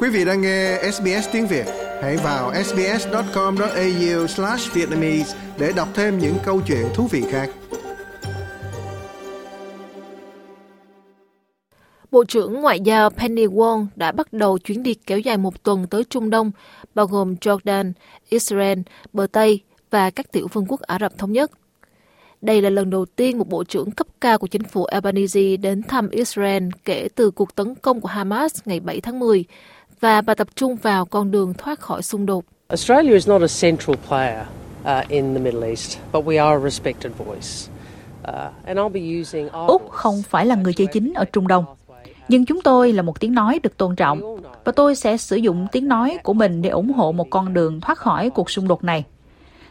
Quý vị đang nghe SBS tiếng Việt, hãy vào sbs.com.au/vietnamese để đọc thêm những câu chuyện thú vị khác. Bộ trưởng Ngoại giao Penny Wong đã bắt đầu chuyến đi kéo dài một tuần tới Trung Đông, bao gồm Jordan, Israel, bờ Tây và các tiểu vương quốc Ả Rập Thống Nhất. Đây là lần đầu tiên một bộ trưởng cấp cao của chính phủ Albanese đến thăm Israel kể từ cuộc tấn công của Hamas ngày 7 tháng 10 và bà tập trung vào con đường thoát khỏi xung đột. Australia is not a central player uh, in the Middle East, but we are a respected voice. Uh, Úc không phải là người chơi chính ở Trung Đông, nhưng chúng tôi là một tiếng nói được tôn trọng và tôi sẽ sử dụng tiếng nói của mình để ủng hộ một con đường thoát khỏi cuộc xung đột này.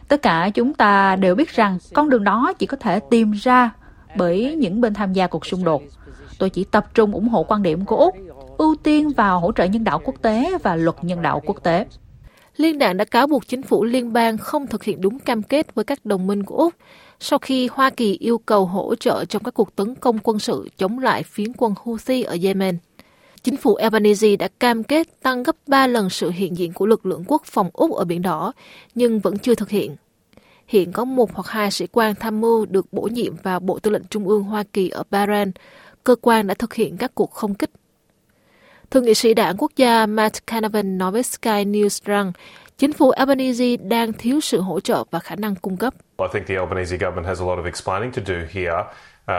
Tất cả chúng ta đều biết rằng con đường đó chỉ có thể tìm ra bởi những bên tham gia cuộc xung đột. Tôi chỉ tập trung ủng hộ quan điểm của Úc, ưu tiên vào hỗ trợ nhân đạo quốc tế và luật nhân đạo quốc tế. Liên đảng đã cáo buộc chính phủ liên bang không thực hiện đúng cam kết với các đồng minh của Úc sau khi Hoa Kỳ yêu cầu hỗ trợ trong các cuộc tấn công quân sự chống lại phiến quân Houthi ở Yemen. Chính phủ Albanese đã cam kết tăng gấp 3 lần sự hiện diện của lực lượng quốc phòng Úc ở Biển Đỏ, nhưng vẫn chưa thực hiện. Hiện có một hoặc hai sĩ quan tham mưu được bổ nhiệm vào Bộ Tư lệnh Trung ương Hoa Kỳ ở Bahrain, cơ quan đã thực hiện các cuộc không kích. Thượng nghị sĩ đảng quốc gia Matt Canavan nói với Sky News rằng chính phủ Albanese đang thiếu sự hỗ trợ và khả năng cung cấp. I think the Albanese government has a lot of explaining to do here. Uh,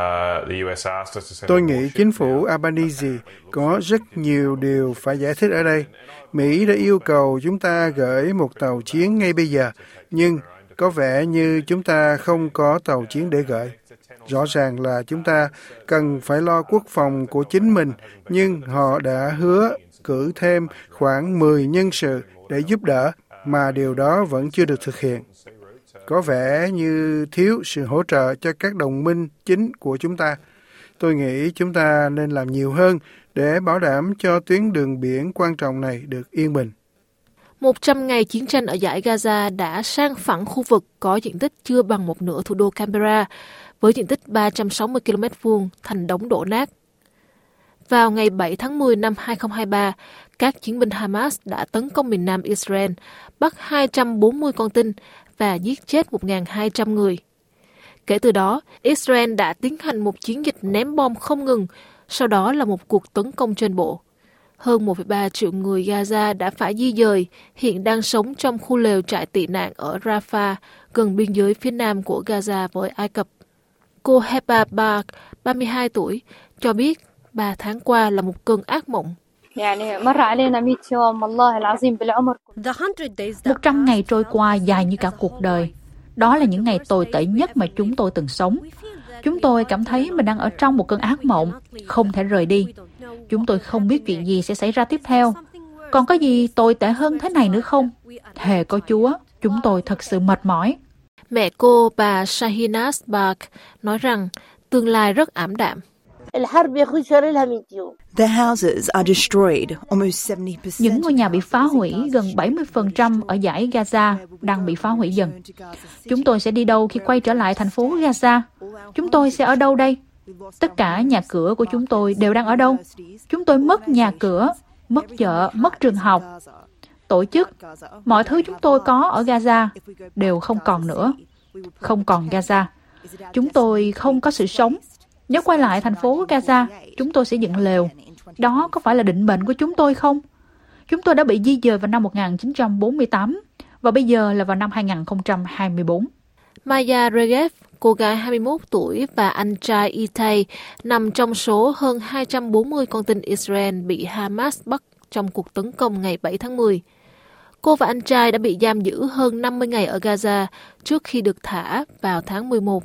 Tôi nghĩ chính phủ Albanese có rất nhiều điều phải giải thích ở đây. Mỹ đã yêu cầu chúng ta gửi một tàu chiến ngay bây giờ, nhưng có vẻ như chúng ta không có tàu chiến để gửi. Rõ ràng là chúng ta cần phải lo quốc phòng của chính mình, nhưng họ đã hứa cử thêm khoảng 10 nhân sự để giúp đỡ, mà điều đó vẫn chưa được thực hiện có vẻ như thiếu sự hỗ trợ cho các đồng minh chính của chúng ta. Tôi nghĩ chúng ta nên làm nhiều hơn để bảo đảm cho tuyến đường biển quan trọng này được yên bình. 100 ngày chiến tranh ở giải Gaza đã sang phẳng khu vực có diện tích chưa bằng một nửa thủ đô Canberra, với diện tích 360 km vuông thành đống đổ nát. Vào ngày 7 tháng 10 năm 2023, các chiến binh Hamas đã tấn công miền nam Israel, bắt 240 con tin và giết chết 1.200 người. Kể từ đó, Israel đã tiến hành một chiến dịch ném bom không ngừng, sau đó là một cuộc tấn công trên bộ. Hơn 1,3 triệu người Gaza đã phải di dời, hiện đang sống trong khu lều trại tị nạn ở Rafah, gần biên giới phía nam của Gaza với Ai Cập. Cô Heba Bark, 32 tuổi, cho biết 3 tháng qua là một cơn ác mộng. Một trăm ngày trôi qua dài như cả cuộc đời. Đó là những ngày tồi tệ nhất mà chúng tôi từng sống. Chúng tôi cảm thấy mình đang ở trong một cơn ác mộng, không thể rời đi. Chúng tôi không biết chuyện gì sẽ xảy ra tiếp theo. Còn có gì tồi tệ hơn thế này nữa không? Thề có Chúa, chúng tôi thật sự mệt mỏi. Mẹ cô, bà Shahinaz Bark, nói rằng tương lai rất ảm đạm. Những ngôi nhà bị phá hủy, gần 70% ở giải Gaza đang bị phá hủy dần. Chúng tôi sẽ đi đâu khi quay trở lại thành phố Gaza? Chúng tôi sẽ ở đâu đây? Tất cả nhà cửa của chúng tôi đều đang ở đâu? Chúng tôi mất nhà cửa, mất chợ, mất trường học. Tổ chức, mọi thứ chúng tôi có ở Gaza đều không còn nữa. Không còn Gaza. Chúng tôi không có sự sống nếu quay lại thành phố Gaza, chúng tôi sẽ dựng lều. Đó có phải là định mệnh của chúng tôi không? Chúng tôi đã bị di dời vào năm 1948 và bây giờ là vào năm 2024. Maya Regev, cô gái 21 tuổi và anh trai Itay nằm trong số hơn 240 con tin Israel bị Hamas bắt trong cuộc tấn công ngày 7 tháng 10. Cô và anh trai đã bị giam giữ hơn 50 ngày ở Gaza trước khi được thả vào tháng 11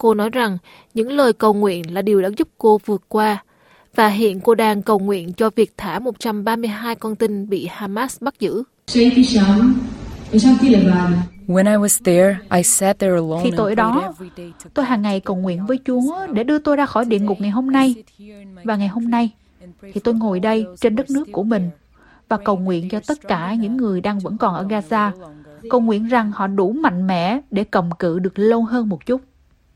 Cô nói rằng những lời cầu nguyện là điều đã giúp cô vượt qua và hiện cô đang cầu nguyện cho việc thả 132 con tin bị Hamas bắt giữ. Khi tôi ở đó, tôi hàng ngày cầu nguyện với Chúa để đưa tôi ra khỏi địa ngục ngày hôm nay. Và ngày hôm nay, thì tôi ngồi đây trên đất nước của mình và cầu nguyện cho tất cả những người đang vẫn còn ở Gaza, cầu nguyện rằng họ đủ mạnh mẽ để cầm cự được lâu hơn một chút.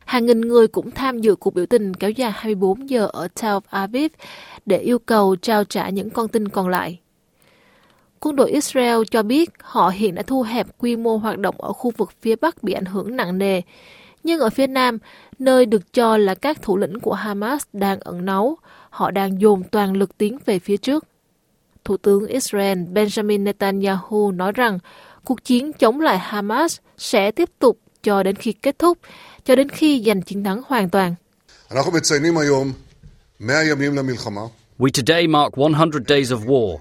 Hàng nghìn người cũng tham dự cuộc biểu tình kéo dài 24 giờ ở Tel Aviv để yêu cầu trao trả những con tin còn lại. quân đội Israel cho biết họ hiện đã thu hẹp quy mô hoạt động ở khu vực phía Bắc bị ảnh hưởng nặng nề. Nhưng ở phía Nam, nơi được cho là các thủ lĩnh của Hamas đang ẩn náu, họ đang dồn toàn lực tiến về phía trước. Thủ tướng Israel Benjamin Netanyahu nói rằng cuộc chiến chống lại Hamas sẽ tiếp tục cho đến khi kết thúc, cho đến khi giành chiến thắng hoàn toàn. We today mark 100 days of war.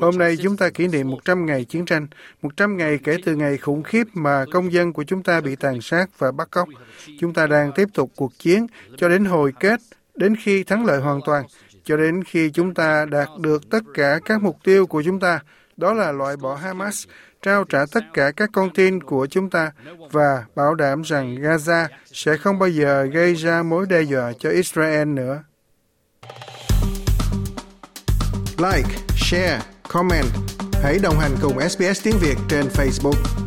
Hôm nay chúng ta kỷ niệm 100 ngày chiến tranh, 100 ngày kể từ ngày khủng khiếp mà công dân của chúng ta bị tàn sát và bắt cóc. Chúng ta đang tiếp tục cuộc chiến cho đến hồi kết, đến khi thắng lợi hoàn toàn, cho đến khi chúng ta đạt được tất cả các mục tiêu của chúng ta, đó là loại bỏ Hamas, trao trả tất cả các con tin của chúng ta và bảo đảm rằng Gaza sẽ không bao giờ gây ra mối đe dọa cho Israel nữa. Like, share, comment. Hãy đồng hành cùng SBS tiếng Việt trên Facebook.